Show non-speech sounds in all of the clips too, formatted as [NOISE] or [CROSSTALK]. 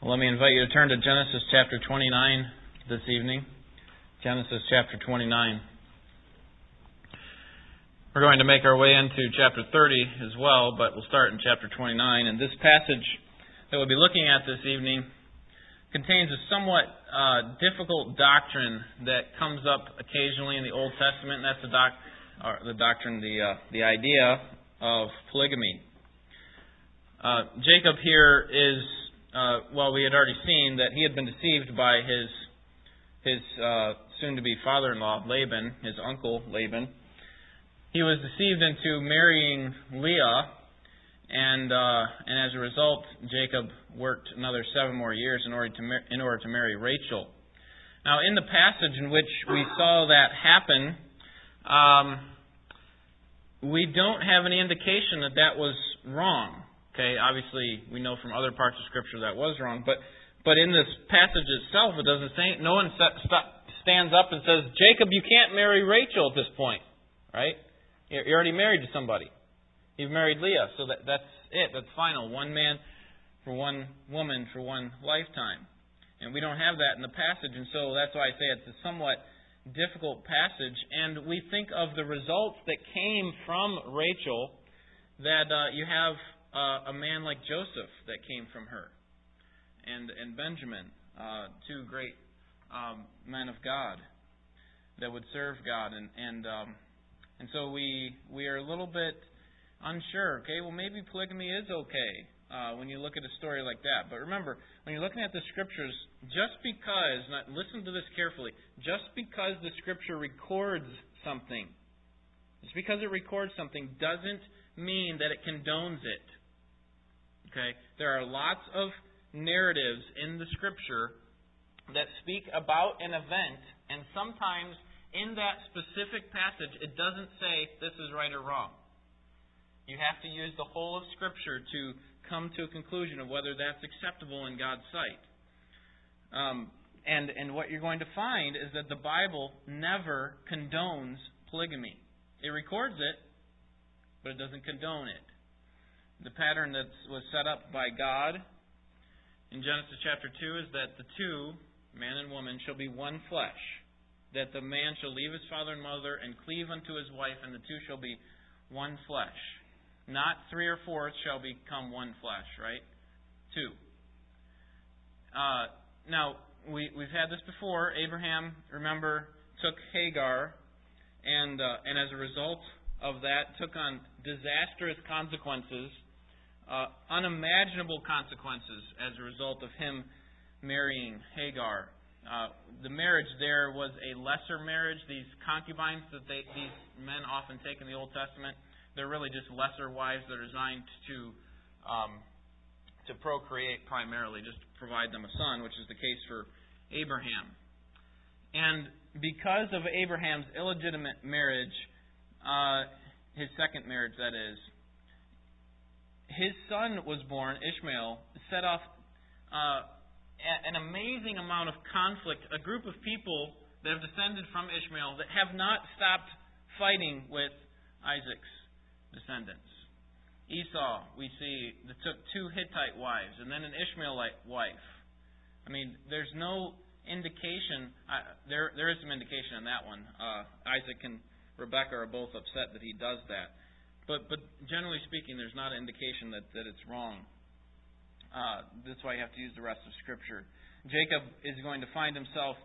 Well, let me invite you to turn to Genesis chapter 29 this evening. Genesis chapter 29. We're going to make our way into chapter 30 as well, but we'll start in chapter 29. And this passage that we'll be looking at this evening contains a somewhat uh, difficult doctrine that comes up occasionally in the Old Testament, and that's the, doc- the doctrine, the, uh, the idea of polygamy. Uh, Jacob here is uh, well, we had already seen that he had been deceived by his his uh, soon-to-be father-in-law Laban, his uncle Laban. He was deceived into marrying Leah, and uh, and as a result, Jacob worked another seven more years in order to mar- in order to marry Rachel. Now, in the passage in which we saw that happen, um, we don't have any indication that that was wrong. Okay, obviously we know from other parts of Scripture that was wrong, but but in this passage itself, it doesn't say. No one stands up and says, "Jacob, you can't marry Rachel at this point." Right? You're already married to somebody. You've married Leah, so that that's it. That's final. One man for one woman for one lifetime, and we don't have that in the passage, and so that's why I say it's a somewhat difficult passage. And we think of the results that came from Rachel. That uh, you have uh, a man like Joseph that came from her, and and Benjamin, uh, two great um, men of God that would serve God, and and um, and so we we are a little bit unsure. Okay, well maybe polygamy is okay uh, when you look at a story like that. But remember, when you're looking at the scriptures, just because now listen to this carefully, just because the scripture records something, just because it records something doesn't mean that it condones it. Okay? There are lots of narratives in the scripture that speak about an event, and sometimes in that specific passage, it doesn't say this is right or wrong. You have to use the whole of Scripture to come to a conclusion of whether that's acceptable in God's sight. Um, and, and what you're going to find is that the Bible never condones polygamy. It records it, but it doesn't condone it the pattern that was set up by God in Genesis chapter 2 is that the two, man and woman, shall be one flesh. That the man shall leave his father and mother and cleave unto his wife, and the two shall be one flesh. Not three or four shall become one flesh, right? Two. Uh, now, we, we've had this before. Abraham, remember, took Hagar, and, uh, and as a result of that, took on disastrous consequences uh, unimaginable consequences as a result of him marrying Hagar. Uh, the marriage there was a lesser marriage. These concubines that they, these men often take in the Old Testament, they're really just lesser wives that are designed to um, to procreate primarily, just to provide them a son, which is the case for Abraham. And because of Abraham's illegitimate marriage, uh, his second marriage, that is, his son was born, Ishmael, set off uh, an amazing amount of conflict. A group of people that have descended from Ishmael that have not stopped fighting with Isaac's descendants. Esau, we see, that took two Hittite wives and then an Ishmaelite wife. I mean, there's no indication. Uh, there, there is some indication on that one. Uh, Isaac and Rebecca are both upset that he does that. But, but generally speaking, there's not an indication that, that it's wrong. Uh, that's why you have to use the rest of Scripture. Jacob is going to find himself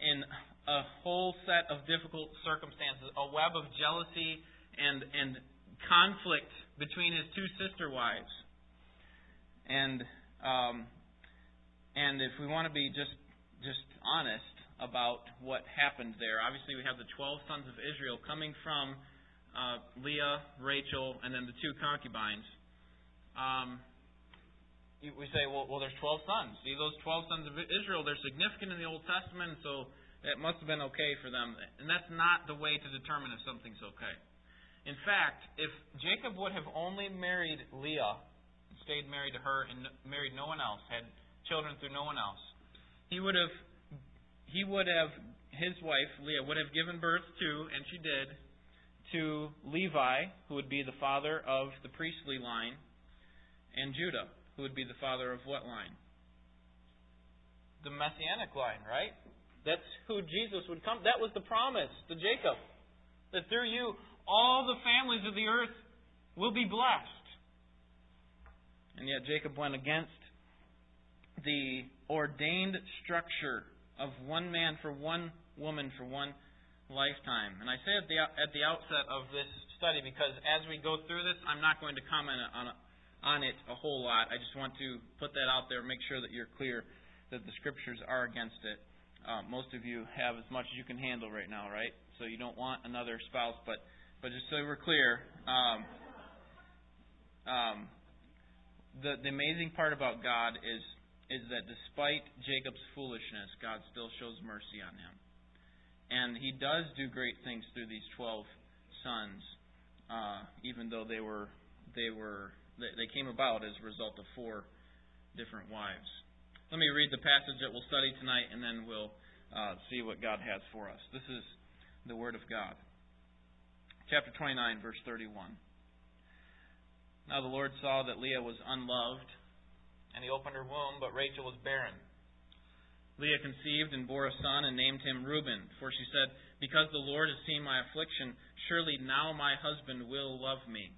in a whole set of difficult circumstances, a web of jealousy and, and conflict between his two sister wives. And um, and if we want to be just just honest about what happened there, obviously we have the twelve sons of Israel coming from uh, Leah, Rachel, and then the two concubines. Um, we say, well, well, there's 12 sons. See, those 12 sons of Israel, they're significant in the Old Testament, so it must have been okay for them. And that's not the way to determine if something's okay. In fact, if Jacob would have only married Leah, stayed married to her, and married no one else, had children through no one else, he would have, he would have, his wife Leah would have given birth to, and she did, to Levi, who would be the father of the priestly line, and Judah, who would be the father of what line? the messianic line, right? That's who Jesus would come. That was the promise to Jacob. That through you, all the families of the earth will be blessed. And yet Jacob went against the ordained structure of one man for one woman for one lifetime. And I say at the at the outset of this study because as we go through this, I'm not going to comment on on it a whole lot. I just want to put that out there, make sure that you're clear that the scriptures are against it. Uh, most of you have as much as you can handle right now, right? So you don't want another spouse, but but just so we're clear, um, um, the the amazing part about God is is that despite Jacob's foolishness, God still shows mercy on him, and He does do great things through these twelve sons, uh, even though they were they were they came about as a result of four different wives. Let me read the passage that we'll study tonight, and then we'll uh, see what God has for us. This is the Word of God. Chapter 29, verse 31. Now the Lord saw that Leah was unloved, and he opened her womb, but Rachel was barren. Leah conceived and bore a son and named him Reuben, for she said, Because the Lord has seen my affliction, surely now my husband will love me.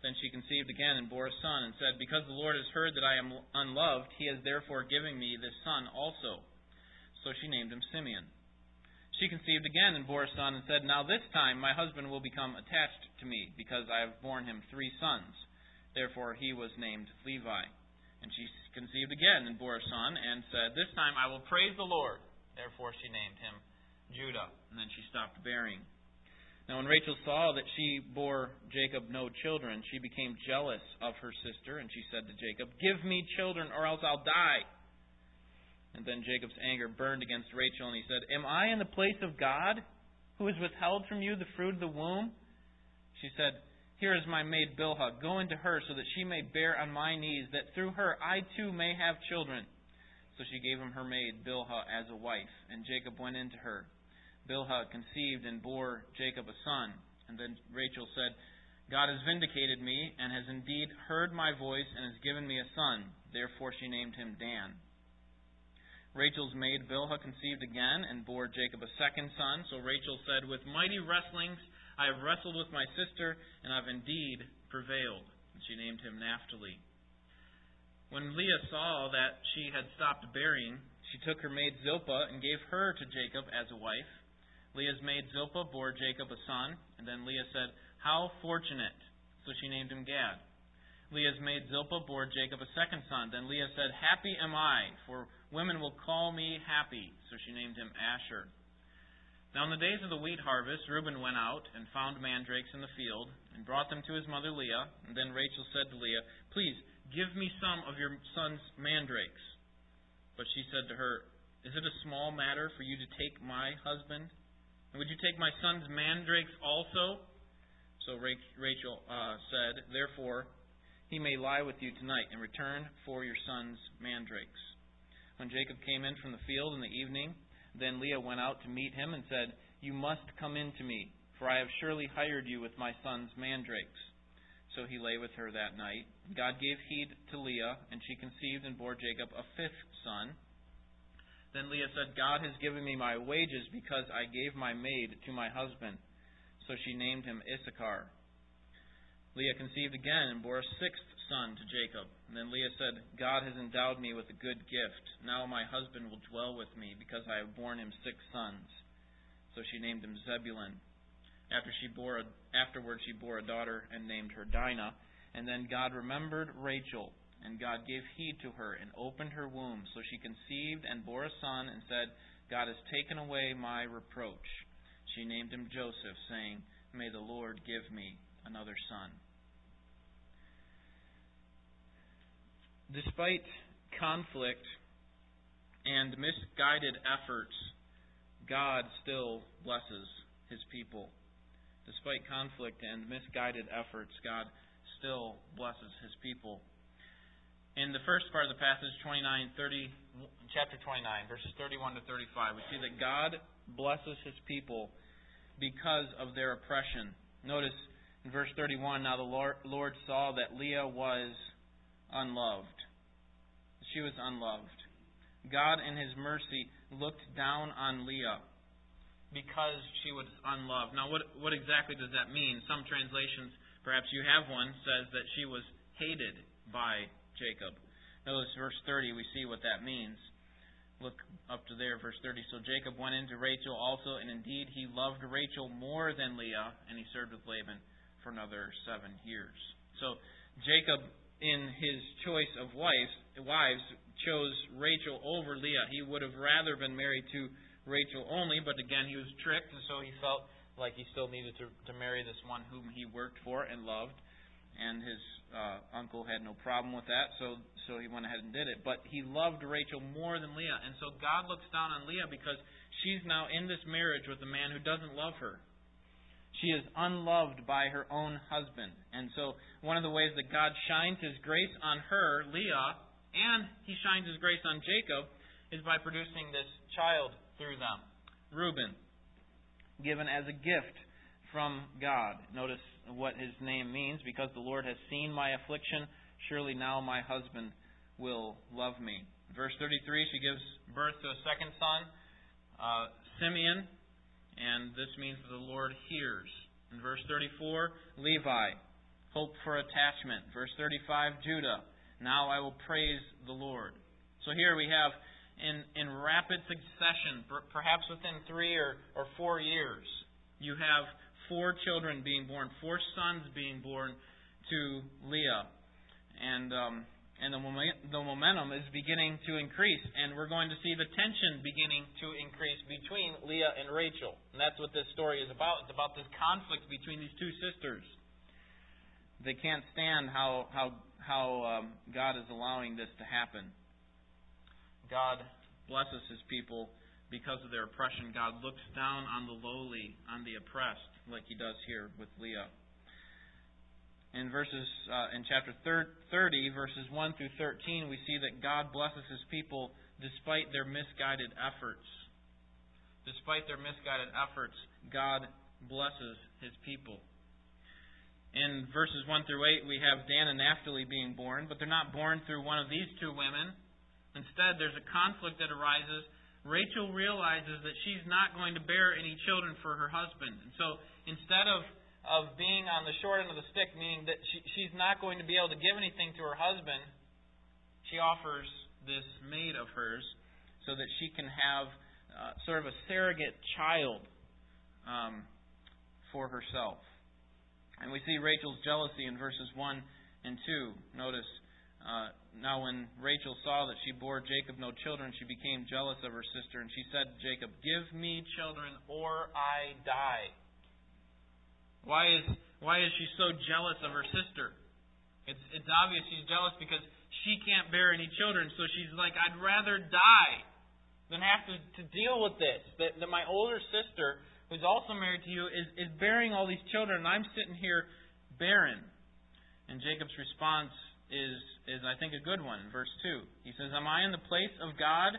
Then she conceived again and bore a son, and said, Because the Lord has heard that I am unloved, he has therefore given me this son also. So she named him Simeon. She conceived again and bore a son, and said, Now this time my husband will become attached to me, because I have borne him three sons. Therefore he was named Levi. And she conceived again and bore a son, and said, This time I will praise the Lord. Therefore she named him Judah. And then she stopped bearing. Now, when Rachel saw that she bore Jacob no children, she became jealous of her sister, and she said to Jacob, Give me children, or else I'll die. And then Jacob's anger burned against Rachel, and he said, Am I in the place of God, who has withheld from you the fruit of the womb? She said, Here is my maid Bilhah. Go into her, so that she may bear on my knees, that through her I too may have children. So she gave him her maid Bilhah as a wife, and Jacob went into her. Bilhah conceived and bore Jacob a son. And then Rachel said, God has vindicated me and has indeed heard my voice and has given me a son. Therefore she named him Dan. Rachel's maid Bilhah conceived again and bore Jacob a second son. So Rachel said, With mighty wrestlings I have wrestled with my sister, and I've indeed prevailed. And she named him Naphtali. When Leah saw that she had stopped bearing, she took her maid Zilpah and gave her to Jacob as a wife. Leah's maid Zilpah bore Jacob a son, and then Leah said, How fortunate! So she named him Gad. Leah's maid Zilpah bore Jacob a second son. Then Leah said, Happy am I, for women will call me happy. So she named him Asher. Now in the days of the wheat harvest, Reuben went out and found mandrakes in the field, and brought them to his mother Leah. And then Rachel said to Leah, Please, give me some of your son's mandrakes. But she said to her, Is it a small matter for you to take my husband? And would you take my son's mandrakes also? So Rachel uh, said, Therefore, he may lie with you tonight in return for your son's mandrakes. When Jacob came in from the field in the evening, then Leah went out to meet him and said, You must come in to me, for I have surely hired you with my son's mandrakes. So he lay with her that night. God gave heed to Leah, and she conceived and bore Jacob a fifth son. Then Leah said, God has given me my wages because I gave my maid to my husband. So she named him Issachar. Leah conceived again and bore a sixth son to Jacob. And then Leah said, God has endowed me with a good gift. Now my husband will dwell with me because I have borne him six sons. So she named him Zebulun. After she bore a, afterward she bore a daughter and named her Dinah. And then God remembered Rachel and God gave heed to her and opened her womb. So she conceived and bore a son and said, God has taken away my reproach. She named him Joseph, saying, May the Lord give me another son. Despite conflict and misguided efforts, God still blesses his people. Despite conflict and misguided efforts, God still blesses his people in the first part of the passage, 29, 30, chapter 29, verses 31 to 35, we see that God blesses his people because of their oppression. Notice in verse 31, now the Lord saw that Leah was unloved. She was unloved. God in His mercy looked down on Leah because she was unloved. Now, what, what exactly does that mean? Some translations, perhaps you have one, says that she was hated by Jacob. Notice verse 30, we see what that means. Look up to there, verse 30. So Jacob went into Rachel also, and indeed he loved Rachel more than Leah, and he served with Laban for another seven years. So Jacob, in his choice of wives, wives chose Rachel over Leah. He would have rather been married to Rachel only, but again, he was tricked, and so he felt like he still needed to, to marry this one whom he worked for and loved and his uh, uncle had no problem with that, so so he went ahead and did it. But he loved Rachel more than Leah, and so God looks down on Leah because she's now in this marriage with a man who doesn't love her. She is unloved by her own husband, and so one of the ways that God shines His grace on her, Leah, and He shines His grace on Jacob, is by producing this child through them, Reuben, given as a gift from God. Notice what his name means because the Lord has seen my affliction. Surely now my husband will love me. Verse 33, she gives birth to a second son, uh, Simeon, and this means the Lord hears. In verse 34, Levi, hope for attachment. Verse 35, Judah, now I will praise the Lord. So here we have in, in rapid succession, perhaps within three or, or four years, you have four children being born, four sons being born to Leah. And um, and the, the momentum is beginning to increase, and we're going to see the tension beginning to increase between Leah and Rachel. And that's what this story is about. It's about this conflict between these two sisters. They can't stand how how how um, God is allowing this to happen. God blesses His people because of their oppression. God looks down on the lowly, on the oppressed like he does here with Leah. In verses uh, in chapter 30, verses 1 through 13, we see that God blesses his people despite their misguided efforts. Despite their misguided efforts, God blesses his people. In verses 1 through 8, we have Dan and Naphtali being born, but they're not born through one of these two women. Instead, there's a conflict that arises Rachel realizes that she's not going to bear any children for her husband. And so instead of, of being on the short end of the stick, meaning that she, she's not going to be able to give anything to her husband, she offers this maid of hers so that she can have uh, sort of a surrogate child um, for herself. And we see Rachel's jealousy in verses 1 and 2. Notice uh, now, when Rachel saw that she bore Jacob no children, she became jealous of her sister, and she said to Jacob, Give me children, or I die. Why is, why is she so jealous of her sister? It's, it's obvious she's jealous because she can't bear any children, so she's like, I'd rather die than have to, to deal with this. That, that my older sister, who's also married to you, is, is bearing all these children, and I'm sitting here barren. And Jacob's response is, is I think, a good one. Verse 2. He says, Am I in the place of God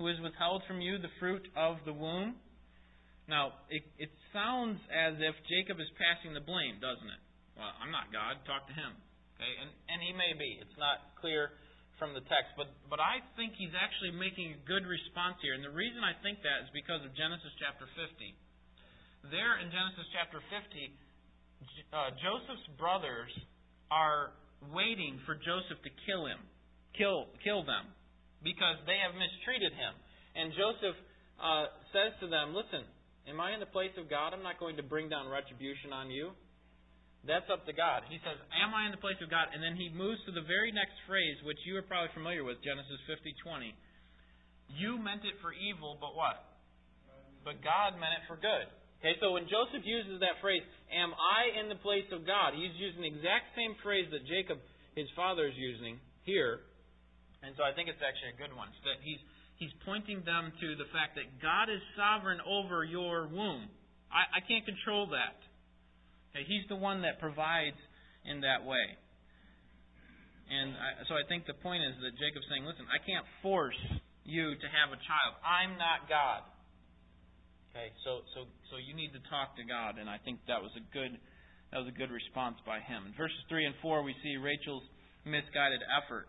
who has withheld from you the fruit of the womb? Now, it, it sounds as if Jacob is passing the blame, doesn't it? Well, I'm not God. Talk to him. Okay? And, and he may be. It's not clear from the text. But, but I think he's actually making a good response here. And the reason I think that is because of Genesis chapter 50. There in Genesis chapter 50, uh, Joseph's brothers are waiting for Joseph to kill him, kill kill them, because they have mistreated him. And Joseph uh, says to them, "Listen, am I in the place of God? I'm not going to bring down retribution on you. That's up to God." He says, "Am I in the place of God?" And then he moves to the very next phrase, which you are probably familiar with, Genesis 50:20. You meant it for evil, but what? But God meant it for good. Okay, so when Joseph uses that phrase, am I in the place of God? He's using the exact same phrase that Jacob, his father, is using here. And so I think it's actually a good one. that he's, he's pointing them to the fact that God is sovereign over your womb. I, I can't control that. Okay, he's the one that provides in that way. And I, so I think the point is that Jacob's saying, listen, I can't force you to have a child. I'm not God. Okay, so so so you need to talk to God, and I think that was a good that was a good response by him. In verses three and four, we see Rachel's misguided effort.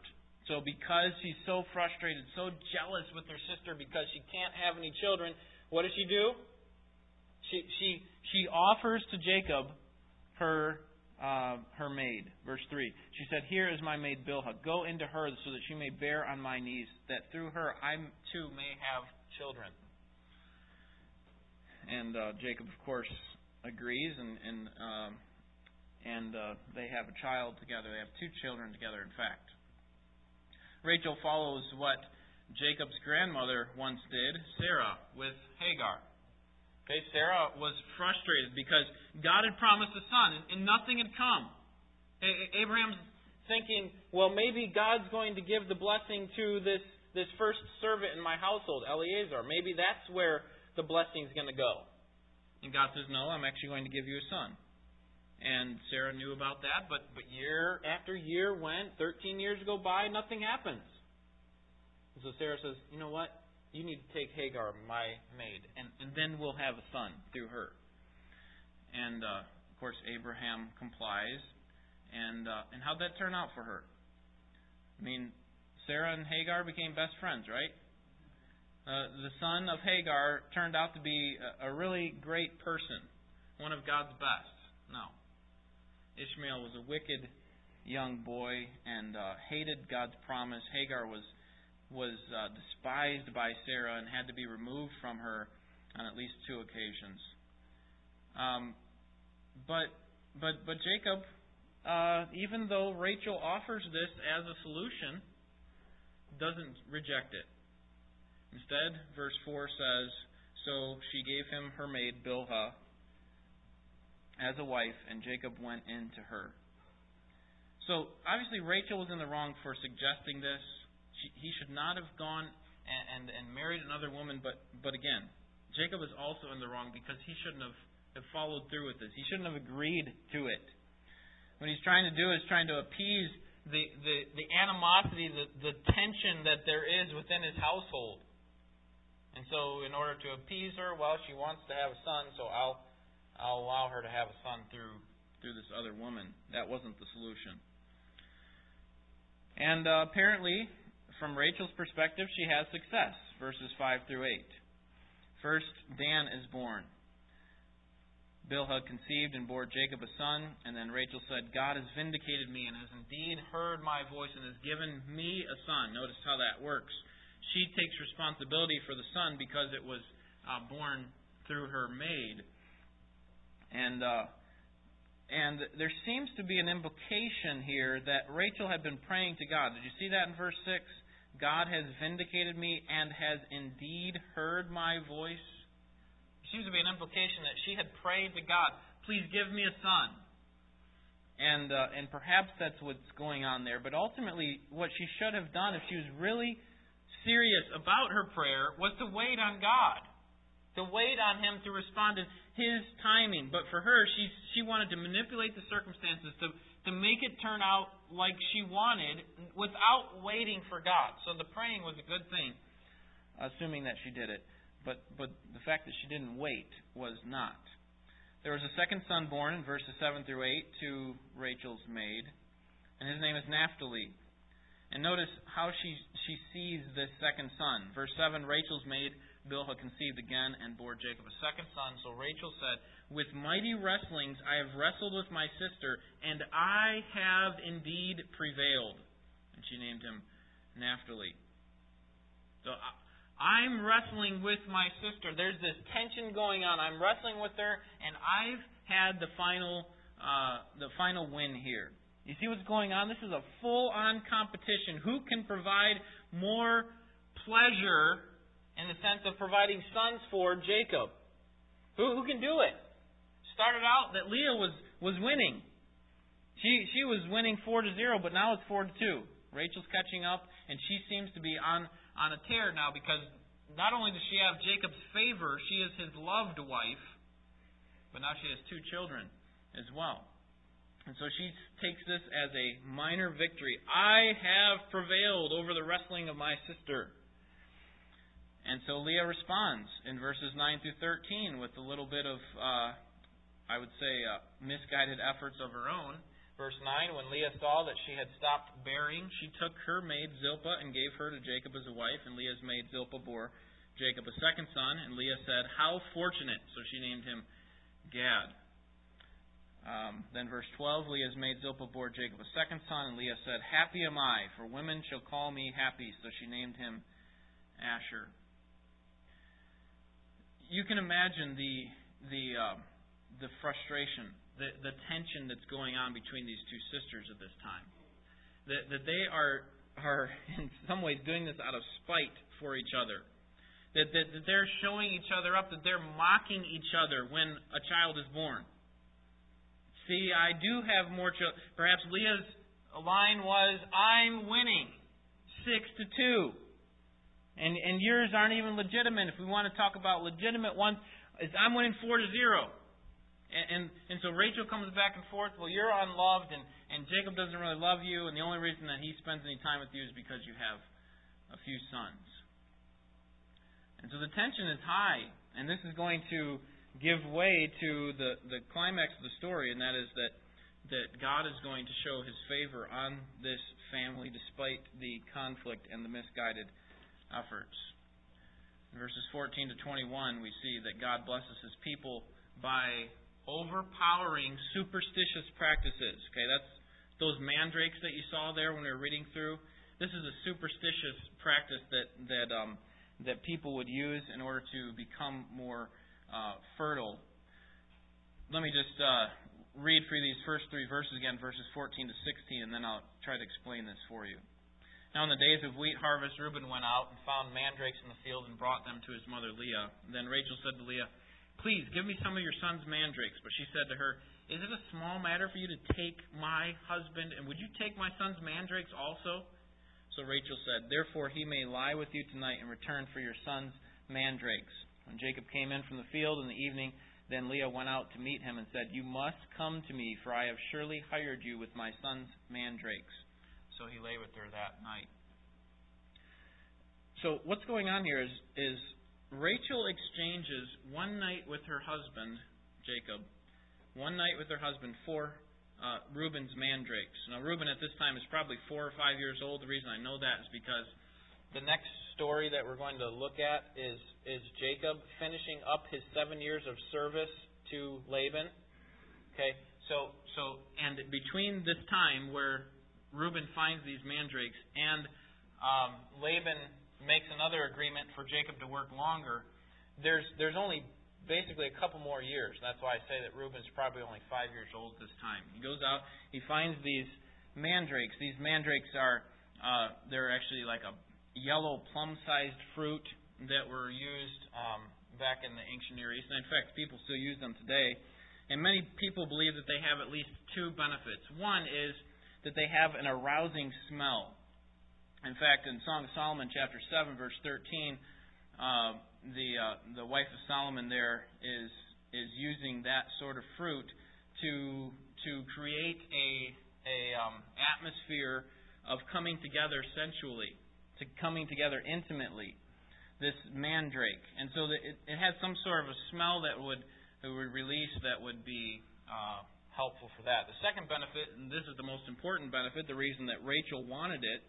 So, because she's so frustrated, so jealous with her sister because she can't have any children, what does she do? She, she, she offers to Jacob her, uh, her maid. Verse 3. She said, Here is my maid Bilhah. Go into her so that she may bear on my knees, that through her I too may have children. And uh, Jacob, of course, agrees, and, and, uh, and uh, they have a child together. They have two children together, in fact. Rachel follows what Jacob's grandmother once did, Sarah, with Hagar. Okay, Sarah was frustrated because God had promised a son and nothing had come. Abraham's thinking, well, maybe God's going to give the blessing to this, this first servant in my household, Eliezer. Maybe that's where the blessing's going to go. And God says, no, I'm actually going to give you a son. And Sarah knew about that, but, but year after year went, 13 years go by, nothing happens. And so Sarah says, You know what? You need to take Hagar, my maid, and, and then we'll have a son through her. And uh, of course, Abraham complies. And uh, and how'd that turn out for her? I mean, Sarah and Hagar became best friends, right? Uh, the son of Hagar turned out to be a, a really great person, one of God's best. No. Ishmael was a wicked young boy and uh, hated God's promise. Hagar was was uh, despised by Sarah and had to be removed from her on at least two occasions. Um, but but but Jacob, uh, even though Rachel offers this as a solution, doesn't reject it. Instead, verse four says, "So she gave him her maid Bilhah." As a wife, and Jacob went in to her. So, obviously, Rachel was in the wrong for suggesting this. She, he should not have gone and, and, and married another woman, but, but again, Jacob is also in the wrong because he shouldn't have, have followed through with this. He shouldn't have agreed to it. What he's trying to do is trying to appease the, the, the animosity, the, the tension that there is within his household. And so, in order to appease her, well, she wants to have a son, so I'll I'll allow her to have a son through through this other woman. That wasn't the solution. And uh, apparently, from Rachel's perspective, she has success. Verses 5 through 8. First, Dan is born. Bilhah conceived and bore Jacob a son, and then Rachel said, God has vindicated me and has indeed heard my voice and has given me a son. Notice how that works. She takes responsibility for the son because it was uh, born through her maid. And uh, and there seems to be an implication here that Rachel had been praying to God. Did you see that in verse 6? God has vindicated me and has indeed heard my voice. There seems to be an implication that she had prayed to God, please give me a son. And, uh, and perhaps that's what's going on there. But ultimately, what she should have done if she was really serious about her prayer was to wait on God to wait on him to respond in his timing. But for her, she she wanted to manipulate the circumstances to to make it turn out like she wanted without waiting for God. So the praying was a good thing, assuming that she did it. But but the fact that she didn't wait was not. There was a second son born in verses seven through eight to Rachel's maid, and his name is Naphtali. And notice how she she sees this second son. Verse seven, Rachel's maid Bilhah conceived again and bore Jacob a second son. So Rachel said, With mighty wrestlings I have wrestled with my sister, and I have indeed prevailed. And she named him Naphtali. So I'm wrestling with my sister. There's this tension going on. I'm wrestling with her, and I've had the final, uh, the final win here. You see what's going on? This is a full on competition. Who can provide more pleasure in the sense of providing sons for Jacob. Who, who can do it? Started out that Leah was, was winning. She, she was winning 4 to 0, but now it's 4 to 2. Rachel's catching up, and she seems to be on, on a tear now because not only does she have Jacob's favor, she is his loved wife, but now she has two children as well. And so she takes this as a minor victory. I have prevailed over the wrestling of my sister. And so Leah responds in verses 9 through 13 with a little bit of, uh, I would say, uh, misguided efforts of her own. Verse 9 When Leah saw that she had stopped bearing, she took her maid Zilpah and gave her to Jacob as a wife, and Leah's maid Zilpah bore Jacob a second son, and Leah said, How fortunate! So she named him Gad. Um, then verse 12, Leah's maid Zilpah bore Jacob a second son, and Leah said, Happy am I, for women shall call me happy. So she named him Asher. You can imagine the the uh, the frustration the, the tension that's going on between these two sisters at this time. That, that they are, are, [LAUGHS] in some ways, doing this out of spite for each other. That, that, that they're showing each other up, that they're mocking each other when a child is born. See, I do have more children. Perhaps Leah's line was, I'm winning, six to two. And, and yours aren't even legitimate. If we want to talk about legitimate ones, I'm winning four to zero. And, and, and so Rachel comes back and forth. Well, you're unloved, and, and Jacob doesn't really love you, and the only reason that he spends any time with you is because you have a few sons. And so the tension is high, and this is going to give way to the, the climax of the story, and that is that, that God is going to show his favor on this family despite the conflict and the misguided efforts. In verses 14 to 21, we see that God blesses his people by overpowering superstitious practices. Okay, that's those mandrakes that you saw there when we were reading through. This is a superstitious practice that that um, that people would use in order to become more uh, fertile. Let me just uh, read for you these first three verses again, verses 14 to 16, and then I'll try to explain this for you. Now, in the days of wheat harvest, Reuben went out and found mandrakes in the field and brought them to his mother Leah. Then Rachel said to Leah, Please give me some of your son's mandrakes. But she said to her, Is it a small matter for you to take my husband, and would you take my son's mandrakes also? So Rachel said, Therefore he may lie with you tonight in return for your son's mandrakes. When Jacob came in from the field in the evening, then Leah went out to meet him and said, You must come to me, for I have surely hired you with my son's mandrakes. So he lay with her that night. So what's going on here is, is Rachel exchanges one night with her husband, Jacob, one night with her husband for uh, Reuben's mandrakes. Now, Reuben at this time is probably four or five years old. The reason I know that is because the next story that we're going to look at is, is Jacob finishing up his seven years of service to Laban. Okay, so so and between this time where Reuben finds these mandrakes and um, Laban makes another agreement for Jacob to work longer, there's there's only basically a couple more years. That's why I say that Reuben's probably only five years old this time. He goes out, he finds these mandrakes. These mandrakes are uh, they're actually like a yellow plum-sized fruit that were used um, back in the ancient Near East, and in fact, people still use them today. And many people believe that they have at least two benefits. One is that they have an arousing smell. In fact, in Song of Solomon, chapter 7, verse 13, uh, the, uh, the wife of Solomon there is, is using that sort of fruit to, to create a, a um, atmosphere of coming together sensually, to coming together intimately, this mandrake. And so it, it had some sort of a smell that would, that would release that would be uh, helpful for that. The second benefit, and this is the most important benefit, the reason that Rachel wanted it,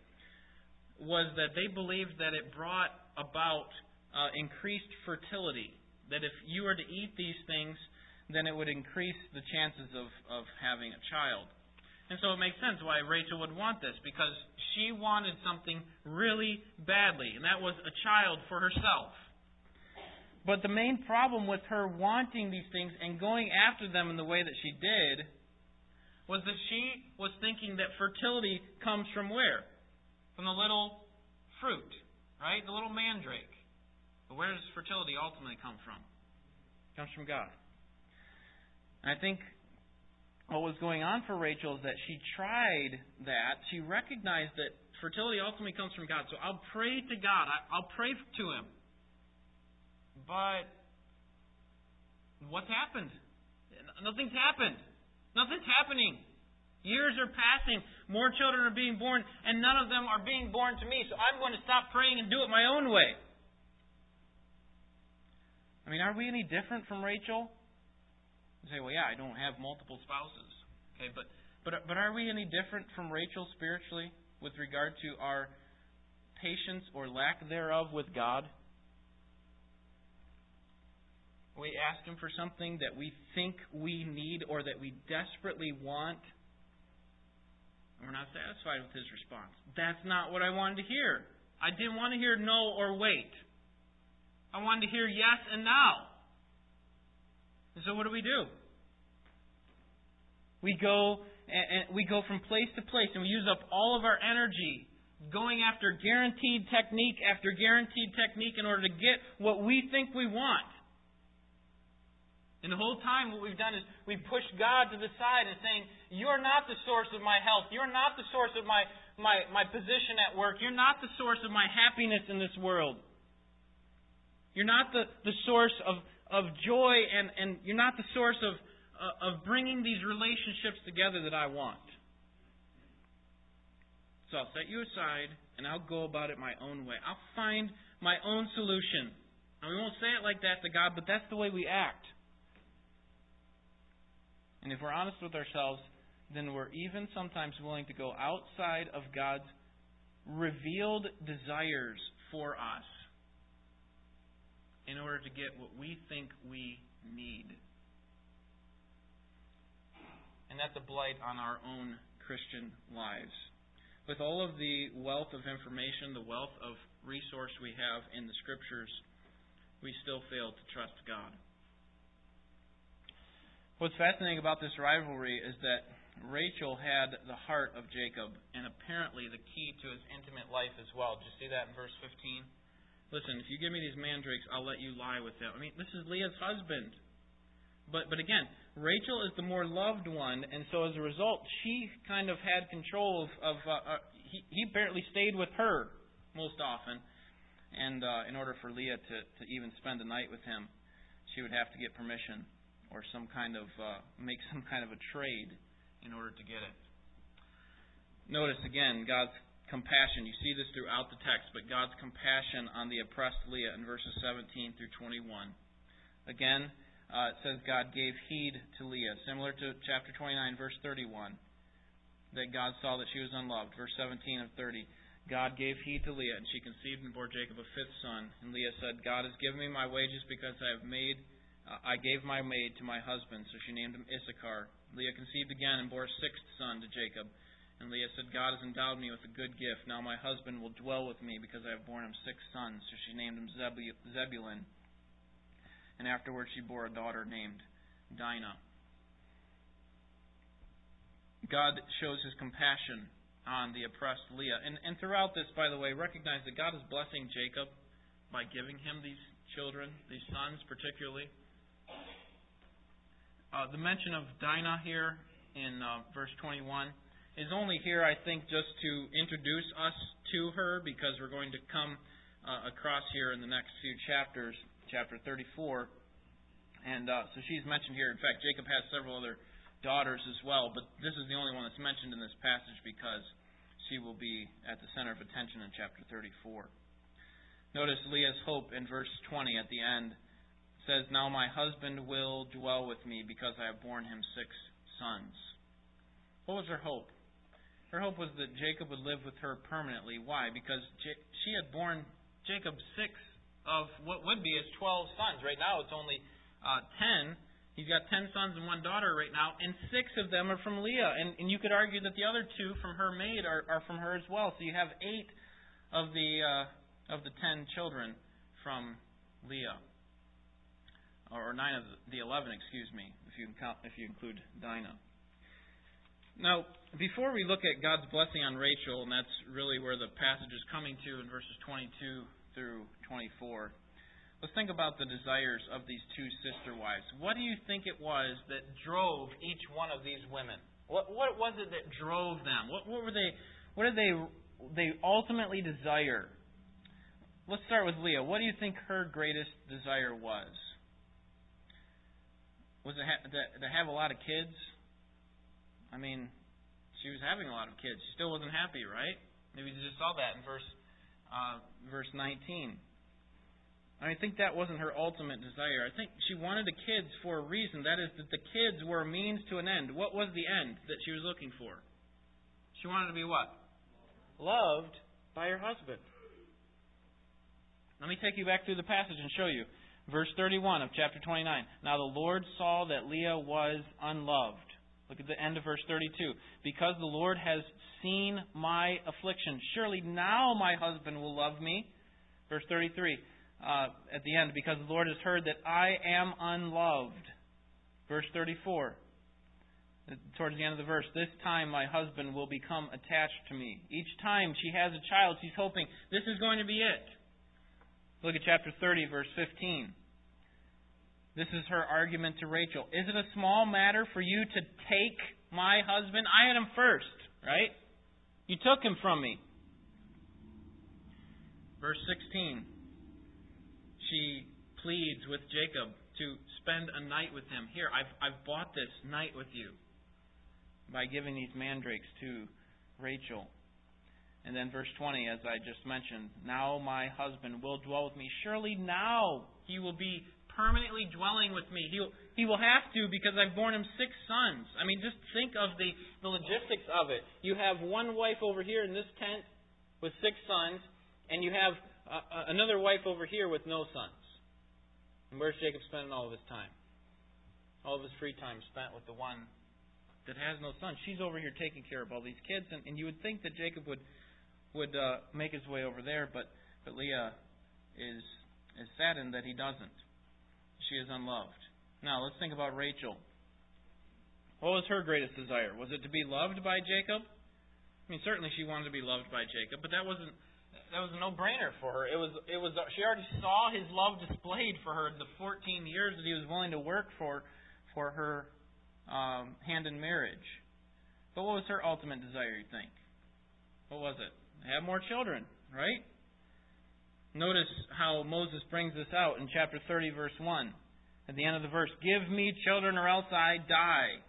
was that they believed that it brought about uh, increased fertility. That if you were to eat these things, then it would increase the chances of, of having a child. And so it makes sense why Rachel would want this, because she wanted something really badly, and that was a child for herself. But the main problem with her wanting these things and going after them in the way that she did was that she was thinking that fertility comes from where? from the little fruit, right? The little mandrake. But where does fertility ultimately come from? It comes from God. And I think what was going on for Rachel is that she tried that. She recognized that fertility ultimately comes from God. So I'll pray to God. I'll pray to Him. But what's happened? Nothing's happened. Nothing's happening. Years are passing. More children are being born, and none of them are being born to me. So I'm going to stop praying and do it my own way. I mean, are we any different from Rachel? You say, well, yeah, I don't have multiple spouses. Okay, but But, but are we any different from Rachel spiritually with regard to our patience or lack thereof with God? We ask Him for something that we think we need or that we desperately want. And we're not satisfied with His response. That's not what I wanted to hear. I didn't want to hear no or wait. I wanted to hear yes and now. And so what do we do? We go and we go from place to place and we use up all of our energy going after guaranteed technique after guaranteed technique in order to get what we think we want. And the whole time, what we've done is we've pushed God to the side and saying, You're not the source of my health. You're not the source of my, my, my position at work. You're not the source of my happiness in this world. You're not the, the source of, of joy, and, and you're not the source of, uh, of bringing these relationships together that I want. So I'll set you aside, and I'll go about it my own way. I'll find my own solution. And we won't say it like that to God, but that's the way we act. And if we're honest with ourselves, then we're even sometimes willing to go outside of God's revealed desires for us in order to get what we think we need. And that's a blight on our own Christian lives. With all of the wealth of information, the wealth of resource we have in the Scriptures, we still fail to trust God. What's fascinating about this rivalry is that Rachel had the heart of Jacob and apparently the key to his intimate life as well. Did you see that in verse 15? Listen, if you give me these mandrakes, I'll let you lie with them. I mean, this is Leah's husband. But but again, Rachel is the more loved one, and so as a result, she kind of had control of. of uh, uh, he, he apparently stayed with her most often, and uh, in order for Leah to to even spend the night with him, she would have to get permission or some kind of uh, make some kind of a trade in order to get it. Notice again God's compassion. You see this throughout the text, but God's compassion on the oppressed Leah in verses 17 through 21. Again, uh, it says God gave heed to Leah, similar to chapter 29, verse 31, that God saw that she was unloved. Verse 17 of 30. God gave heed to Leah, and she conceived and bore Jacob a fifth son. And Leah said, God has given me my wages because I have made I gave my maid to my husband, so she named him Issachar. Leah conceived again and bore a sixth son to Jacob. And Leah said, God has endowed me with a good gift. Now my husband will dwell with me because I have borne him six sons. So she named him Zebulun. And afterwards she bore a daughter named Dinah. God shows his compassion on the oppressed Leah. And, and throughout this, by the way, recognize that God is blessing Jacob by giving him these children, these sons particularly. Uh, the mention of Dinah here in uh, verse 21 is only here, I think, just to introduce us to her because we're going to come uh, across here in the next few chapters, chapter 34. And uh, so she's mentioned here. In fact, Jacob has several other daughters as well, but this is the only one that's mentioned in this passage because she will be at the center of attention in chapter 34. Notice Leah's hope in verse 20 at the end says, Now my husband will dwell with me because I have borne him six sons. What was her hope? Her hope was that Jacob would live with her permanently. Why? Because she had borne Jacob six of what would be his 12 sons. Right now it's only uh, 10. He's got 10 sons and one daughter right now, and six of them are from Leah. And, and you could argue that the other two from her maid are, are from her as well. So you have eight of the, uh, of the 10 children from Leah or nine of the eleven, excuse me, if you if you include Dinah. Now, before we look at God's blessing on Rachel, and that's really where the passage is coming to in verses 22 through 24, let's think about the desires of these two sister wives. What do you think it was that drove each one of these women? What, what was it that drove them? What, what were they? What did they they ultimately desire? Let's start with Leah. What do you think her greatest desire was? Was it ha- to, to have a lot of kids? I mean, she was having a lot of kids. She still wasn't happy, right? Maybe you just saw that in verse uh, verse 19. I think that wasn't her ultimate desire. I think she wanted the kids for a reason. That is, that the kids were a means to an end. What was the end that she was looking for? She wanted to be what? Loved by her husband. Let me take you back through the passage and show you. Verse 31 of chapter 29. Now the Lord saw that Leah was unloved. Look at the end of verse 32. Because the Lord has seen my affliction, surely now my husband will love me. Verse 33 uh, at the end, because the Lord has heard that I am unloved. Verse 34 towards the end of the verse, this time my husband will become attached to me. Each time she has a child, she's hoping this is going to be it. Look at chapter 30, verse 15. This is her argument to Rachel. Is it a small matter for you to take my husband? I had him first, right? You took him from me. Verse 16. She pleads with Jacob to spend a night with him. Here, I've, I've bought this night with you by giving these mandrakes to Rachel. And then verse 20, as I just mentioned, now my husband will dwell with me. Surely now he will be permanently dwelling with me. He'll, he will have to because I've borne him six sons. I mean, just think of the, the logistics of it. You have one wife over here in this tent with six sons, and you have uh, another wife over here with no sons. And where's Jacob spending all of his time? All of his free time spent with the one that has no sons. She's over here taking care of all these kids, and, and you would think that Jacob would would uh, make his way over there, but, but Leah is, is saddened that he doesn't. She is unloved. Now, let's think about Rachel. What was her greatest desire? Was it to be loved by Jacob? I mean, certainly she wanted to be loved by Jacob, but that wasn't that was a no-brainer for her. It was it was she already saw his love displayed for her in the 14 years that he was willing to work for for her um, hand in marriage. But what was her ultimate desire? You think? What was it? Have more children, right? Notice how Moses brings this out in chapter 30, verse 1. At the end of the verse, Give me children or else I die.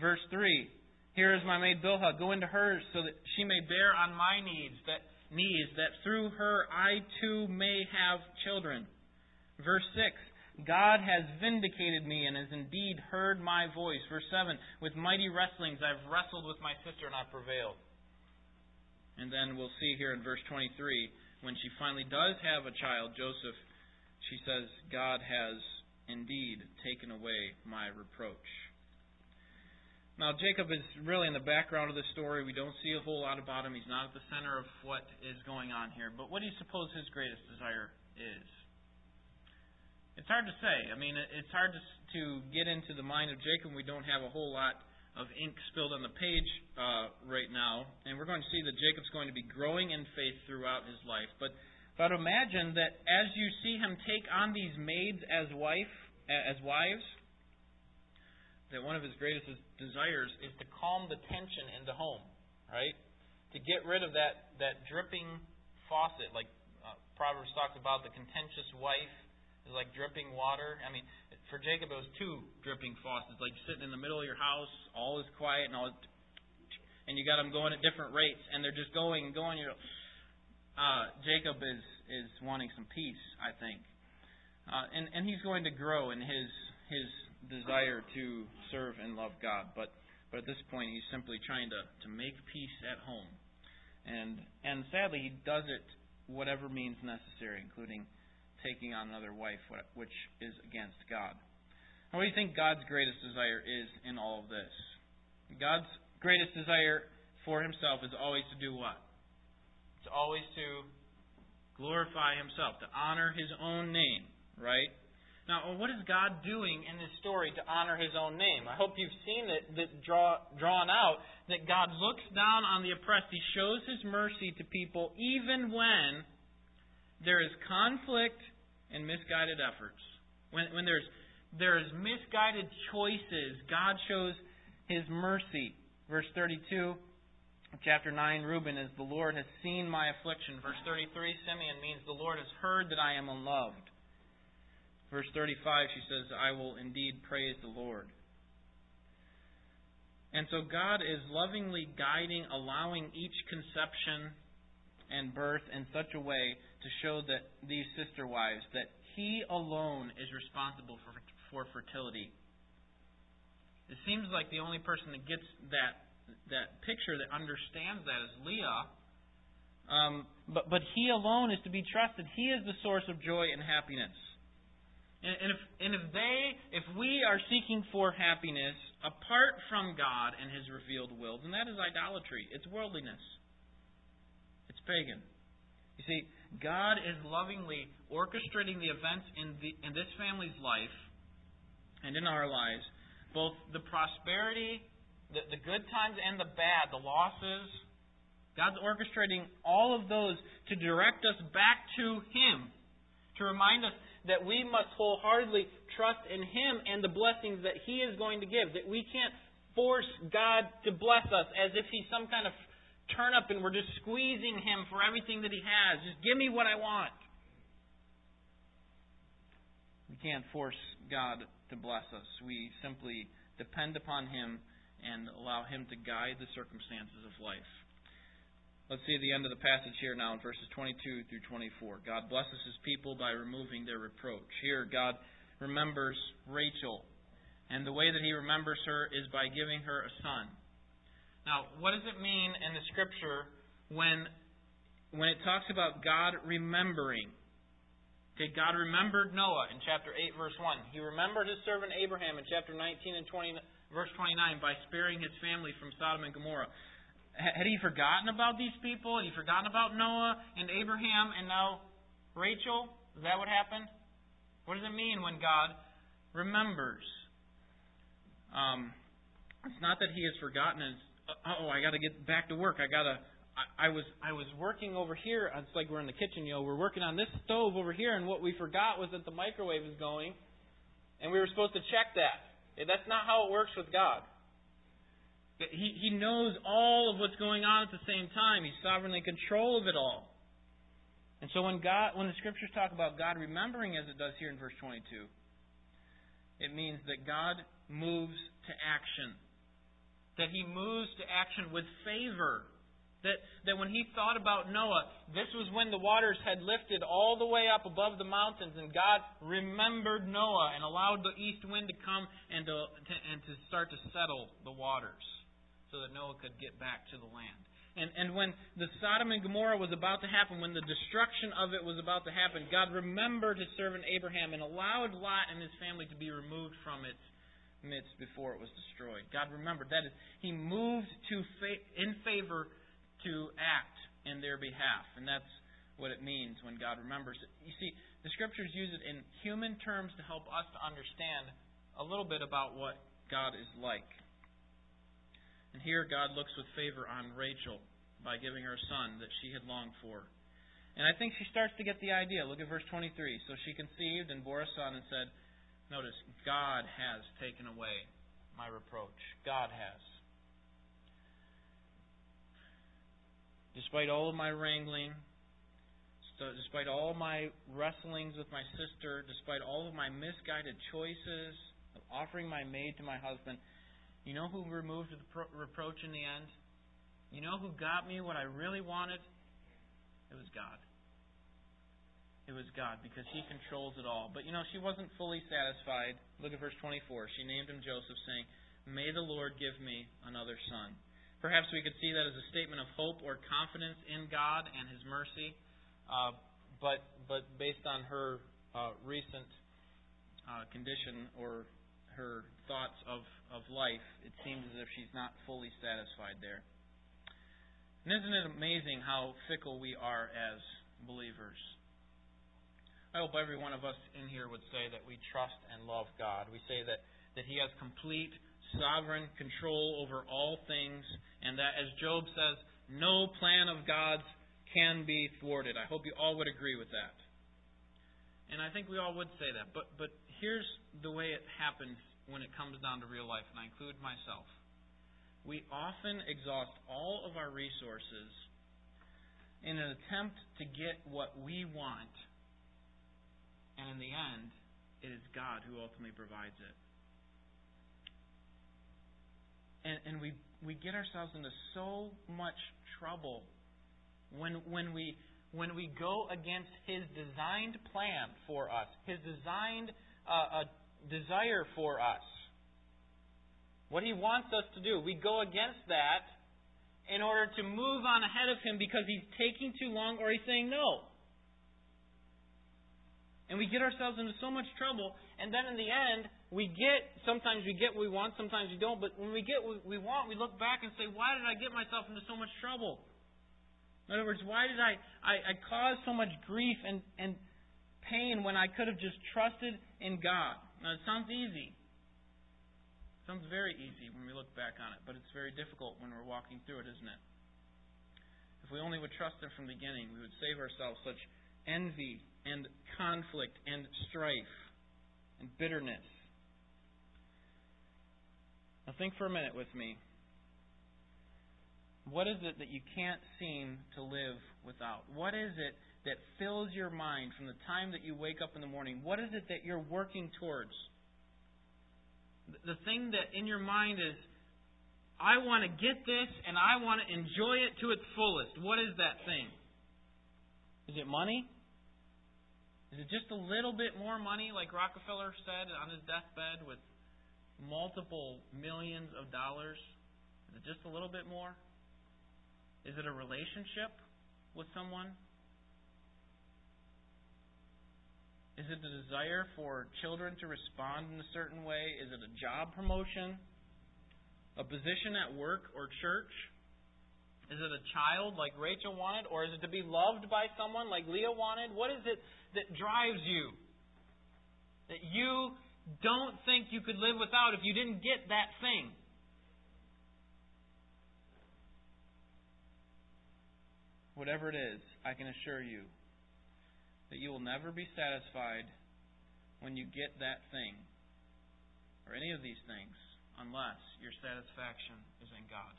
Verse 3, Here is my maid Bilhah, go into her so that she may bear on my needs, that knees, that through her I too may have children. Verse 6, God has vindicated me and has indeed heard my voice. Verse 7, With mighty wrestlings I've wrestled with my sister and I prevailed. And then we'll see here in verse 23, when she finally does have a child, Joseph, she says, God has indeed taken away my reproach. Now, Jacob is really in the background of the story. We don't see a whole lot about him. He's not at the center of what is going on here. But what do you suppose his greatest desire is? It's hard to say. I mean, it's hard to, to get into the mind of Jacob. We don't have a whole lot of ink spilled on the page uh, right now, and we're going to see that Jacob's going to be growing in faith throughout his life. But but imagine that as you see him take on these maids as wife as wives, that one of his greatest desires is to calm the tension in the home, right? To get rid of that that dripping faucet, like uh, Proverbs talks about the contentious wife is like dripping water. I mean, for Jacob, it was two dripping faucets, like sitting in the middle of your house, all is quiet, and all, and you got them going at different rates, and they're just going and going. You're, uh, Jacob is is wanting some peace, I think, uh, and and he's going to grow in his his desire to serve and love God, but but at this point, he's simply trying to to make peace at home, and and sadly, he does it whatever means necessary, including taking on another wife, which is against God. Now, what do you think God's greatest desire is in all of this? God's greatest desire for himself is always to do what? It's always to glorify himself, to honor his own name, right? Now, what is God doing in this story to honor his own name? I hope you've seen it that draw, drawn out that God looks down on the oppressed. He shows his mercy to people even when there is conflict and misguided efforts. When, when there's, there's misguided choices, God shows His mercy. Verse 32, chapter 9, Reuben is the Lord has seen my affliction. Verse 33, Simeon means the Lord has heard that I am unloved. Verse 35, she says, I will indeed praise the Lord. And so God is lovingly guiding, allowing each conception and birth in such a way to show that these sister wives that he alone is responsible for, for fertility. It seems like the only person that gets that that picture that understands that is Leah. Um, but but he alone is to be trusted. He is the source of joy and happiness. And, and if and if they if we are seeking for happiness apart from God and His revealed will, then that is idolatry. It's worldliness. Pagan. You see, God is lovingly orchestrating the events in, the, in this family's life and in our lives, both the prosperity, the, the good times and the bad, the losses. God's orchestrating all of those to direct us back to Him, to remind us that we must wholeheartedly trust in Him and the blessings that He is going to give, that we can't force God to bless us as if He's some kind of turn up and we're just squeezing him for everything that he has. Just give me what I want. We can't force God to bless us. We simply depend upon him and allow him to guide the circumstances of life. Let's see the end of the passage here now in verses 22 through 24. God blesses his people by removing their reproach. Here, God remembers Rachel, and the way that he remembers her is by giving her a son. Now, what does it mean in the scripture when when it talks about God remembering? Okay, God remembered Noah in chapter 8, verse 1. He remembered his servant Abraham in chapter 19 and 20, verse 29 by sparing his family from Sodom and Gomorrah. Had he forgotten about these people? Had he forgotten about Noah and Abraham and now Rachel? Is that what happened? What does it mean when God remembers? Um, it's not that he has forgotten Uh, oh, I got to get back to work. I got to. I, I was I was working over here. It's like we're in the kitchen. You know, we're working on this stove over here, and what we forgot was that the microwave is going, and we were supposed to check that. That's not how it works with God. He He knows all of what's going on at the same time. He's sovereignly in control of it all. And so when God, when the scriptures talk about God remembering, as it does here in verse 22, it means that God moves to action that he moves to action with favor. That, that when he thought about Noah, this was when the waters had lifted all the way up above the mountains, and God remembered Noah and allowed the east wind to come and to, to, and to start to settle the waters so that Noah could get back to the land. And, and when the Sodom and Gomorrah was about to happen, when the destruction of it was about to happen, God remembered his servant Abraham and allowed Lot and his family to be removed from its midst before it was destroyed. God remembered that is, He moved to fa- in favor to act in their behalf, and that's what it means when God remembers it. You see, the Scriptures use it in human terms to help us to understand a little bit about what God is like. And here God looks with favor on Rachel by giving her a son that she had longed for. And I think she starts to get the idea. Look at verse 23. So she conceived and bore a son and said, Notice, God has taken away my reproach. God has. Despite all of my wrangling, despite all my wrestlings with my sister, despite all of my misguided choices of offering my maid to my husband, you know who removed the reproach in the end? You know who got me what I really wanted? It was God. It was God because He controls it all. But you know, she wasn't fully satisfied. Look at verse 24. She named him Joseph, saying, May the Lord give me another son. Perhaps we could see that as a statement of hope or confidence in God and His mercy. Uh, but but based on her uh, recent uh, condition or her thoughts of, of life, it seems as if she's not fully satisfied there. And isn't it amazing how fickle we are as believers? I hope every one of us in here would say that we trust and love God. We say that, that He has complete sovereign control over all things, and that, as Job says, no plan of God's can be thwarted. I hope you all would agree with that. And I think we all would say that. But, but here's the way it happens when it comes down to real life, and I include myself. We often exhaust all of our resources in an attempt to get what we want and in the end, it is God who ultimately provides it. And, and we, we get ourselves into so much trouble when, when, we, when we go against His designed plan for us, His designed uh, uh, desire for us, what He wants us to do, we go against that in order to move on ahead of Him because He's taking too long or He's saying no. And we get ourselves into so much trouble, and then in the end, we get, sometimes we get what we want, sometimes we don't, but when we get what we want, we look back and say, why did I get myself into so much trouble? In other words, why did I, I, I cause so much grief and, and pain when I could have just trusted in God? Now, it sounds easy. It sounds very easy when we look back on it, but it's very difficult when we're walking through it, isn't it? If we only would trust Him from the beginning, we would save ourselves such envy and conflict and strife and bitterness. Now, think for a minute with me. What is it that you can't seem to live without? What is it that fills your mind from the time that you wake up in the morning? What is it that you're working towards? The thing that in your mind is, I want to get this and I want to enjoy it to its fullest. What is that thing? Is it money? Is it just a little bit more money, like Rockefeller said on his deathbed, with multiple millions of dollars? Is it just a little bit more? Is it a relationship with someone? Is it the desire for children to respond in a certain way? Is it a job promotion? A position at work or church? Is it a child like Rachel wanted? Or is it to be loved by someone like Leah wanted? What is it that drives you? That you don't think you could live without if you didn't get that thing? Whatever it is, I can assure you that you will never be satisfied when you get that thing or any of these things unless your satisfaction is in God.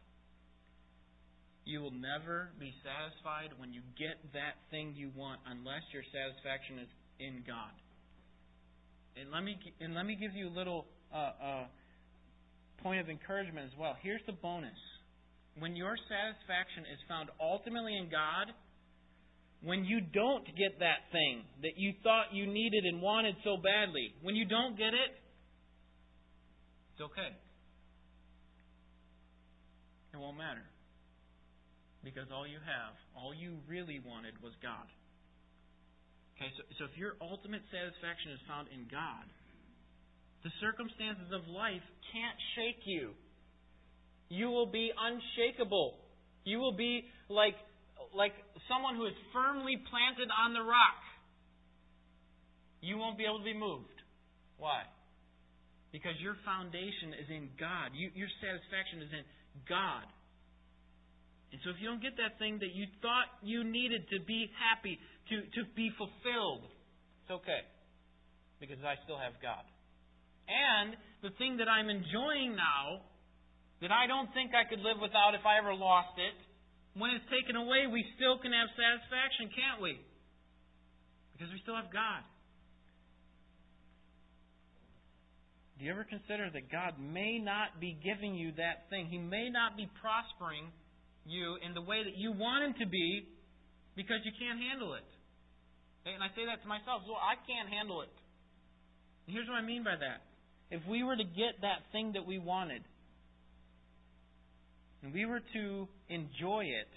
You will never be satisfied when you get that thing you want unless your satisfaction is in God. And let me and let me give you a little uh, uh, point of encouragement as well. Here's the bonus: when your satisfaction is found ultimately in God, when you don't get that thing that you thought you needed and wanted so badly, when you don't get it, it's okay. It won't matter. Because all you have, all you really wanted was God. Okay, so, so if your ultimate satisfaction is found in God, the circumstances of life can't shake you. You will be unshakable. You will be like, like someone who is firmly planted on the rock. You won't be able to be moved. Why? Because your foundation is in God. You, your satisfaction is in God. And so if you don't get that thing that you thought you needed to be happy, to, to be fulfilled, it's okay. Because I still have God. And the thing that I'm enjoying now, that I don't think I could live without if I ever lost it, when it's taken away, we still can have satisfaction, can't we? Because we still have God. Do you ever consider that God may not be giving you that thing? He may not be prospering you in the way that you want Him to be because you can't handle it. And I say that to myself, well, I can't handle it. And here's what I mean by that. If we were to get that thing that we wanted, and we were to enjoy it,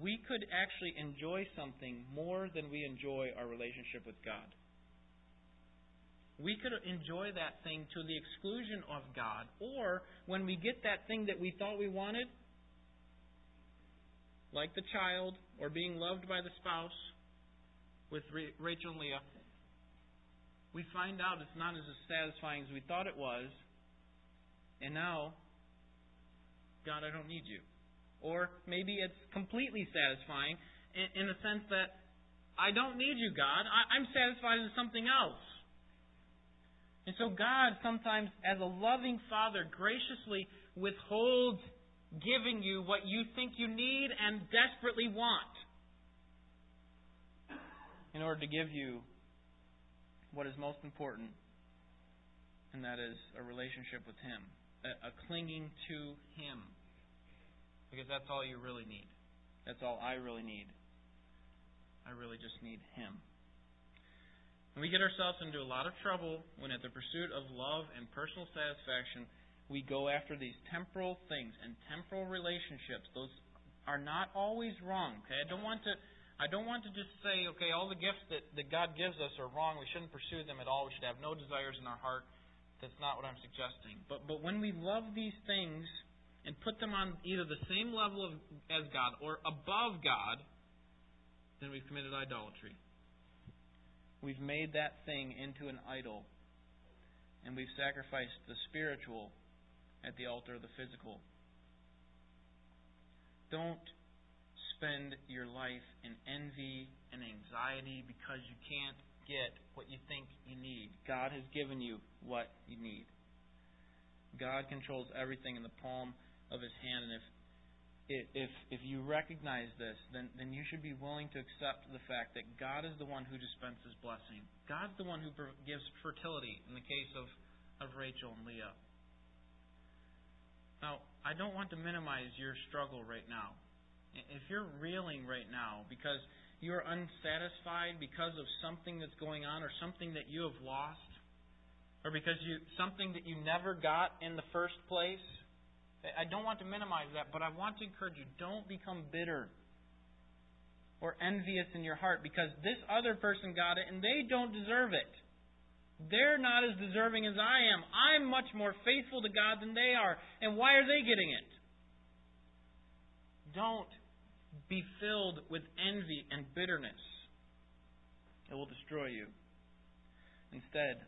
we could actually enjoy something more than we enjoy our relationship with God. We could enjoy that thing to the exclusion of God. Or when we get that thing that we thought we wanted, like the child or being loved by the spouse with Rachel and Leah, we find out it's not as satisfying as we thought it was, and now, God, I don't need you. Or maybe it's completely satisfying in, the sense that I don't need you, God. I'm satisfied with something else. And so God sometimes, as a loving Father, graciously withholds giving you what you think you need and desperately want in order to give you what is most important, and that is a relationship with Him, a, clinging to Him, because that's all you really need. That's all I really need. I really just need Him. And we get ourselves into a lot of trouble when, at the pursuit of love and personal satisfaction, we go after these temporal things and temporal relationships. Those are not always wrong. Okay, I don't want to. I don't want to just say, okay, all the gifts that, that God gives us are wrong. We shouldn't pursue them at all. We should have no desires in our heart. That's not what I'm suggesting. But but when we love these things and put them on either the same level of, as God or above God, then we've committed idolatry. We've made that thing into an idol, and we've sacrificed the spiritual at the altar of the physical. Don't spend your life in envy and anxiety because you can't get what you think you need. God has given you what you need. God controls everything in the palm of His hand, and if if if you recognize this, then then you should be willing to accept the fact that God is the one who dispenses blessing. God's the one who gives fertility in the case of of Rachel and Leah. Now, I don't want to minimize your struggle right now. If you're reeling right now because you're unsatisfied because of something that's going on or something that you have lost or because you something that you never got in the first place, I don't want to minimize that, but I want to encourage you don't become bitter or envious in your heart because this other person got it and they don't deserve it. They're not as deserving as I am. I'm much more faithful to God than they are. And why are they getting it? Don't be filled with envy and bitterness. It will destroy you. Instead,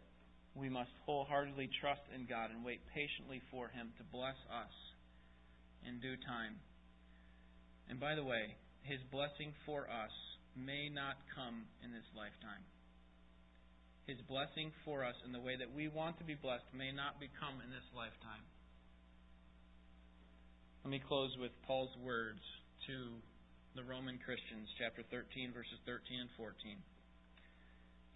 we must wholeheartedly trust in God and wait patiently for Him to bless us in due time. And by the way, His blessing for us may not come in this lifetime. His blessing for us in the way that we want to be blessed may not become in this lifetime. Let me close with Paul's words to the Roman Christians, chapter 13, verses 13 and 14.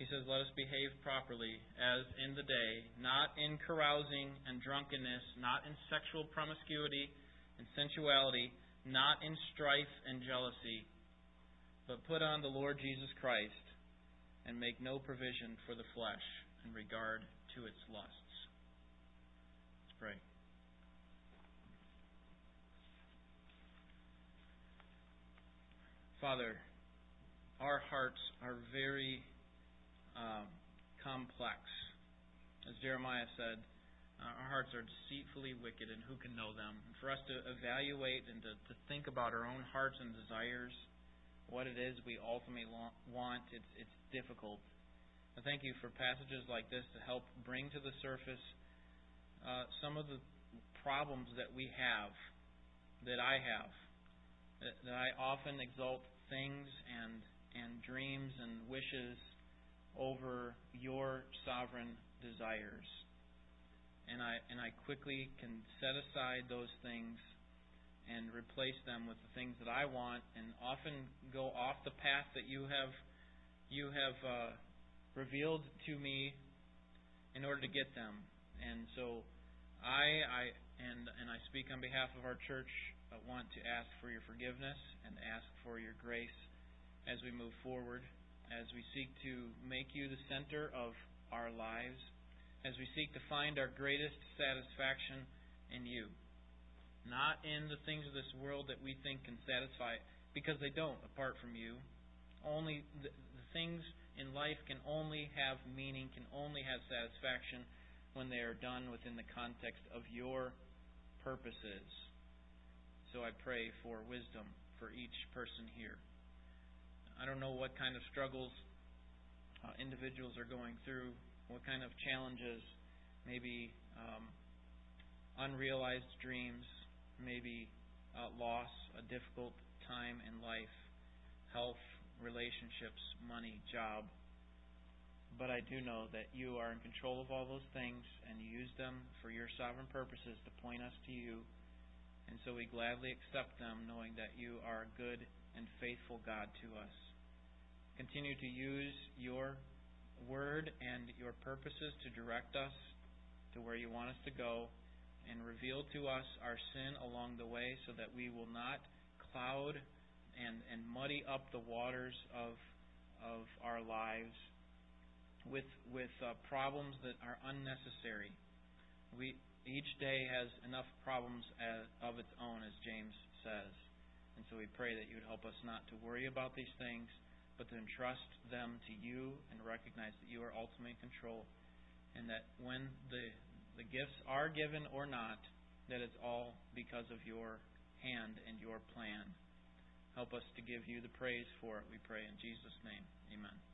He says, Let us behave properly as in the day, not in carousing and drunkenness, not in sexual promiscuity and sensuality, not in strife and jealousy, but put on the Lord Jesus Christ and make no provision for the flesh in regard to its lusts. Let's pray. Father, our hearts are very um, complex. As Jeremiah said, uh, our hearts are deceitfully wicked, and who can know them? And for us to evaluate and to, to think about our own hearts and desires, what it is we ultimately want, it's, it's difficult. I thank you for passages like this to help bring to the surface uh, some of the problems that we have, that I have, that, that I often exalt things and and dreams and wishes over your sovereign desires. And I and I quickly can set aside those things and replace them with the things that I want and often go off the path that you have you have uh, revealed to me in order to get them. And so I I and and I speak on behalf of our church I want to ask for your forgiveness and ask for your grace as we move forward, as we seek to make you the center of our lives, as we seek to find our greatest satisfaction in you. Not in the things of this world that we think can satisfy, because they don't apart from you. Only the, the things in life can only have meaning, can only have satisfaction when they are done within the context of your purposes. So I pray for wisdom for each person here. I don't know what kind of struggles uh, individuals are going through, what kind of challenges, maybe um, unrealized dreams, maybe uh, loss, a difficult time in life, health, relationships, money, job. But I do know that you are in control of all those things and you use them for your sovereign purposes to point us to you. And so we gladly accept them, knowing that you are a good and faithful God to us. Continue to use your word and your purposes to direct us to where you want us to go and reveal to us our sin along the way so that we will not cloud and, and muddy up the waters of of our lives with with uh, problems that are unnecessary. We each day has enough problems as, of its own, as James says, and so we pray that you would help us not to worry about these things, but to entrust them to you and recognize that you are ultimately in control, and that when the the gifts are given or not, that it's all because of your hand and your plan. Help us to give you the praise for it, we pray in Jesus' name. Amen.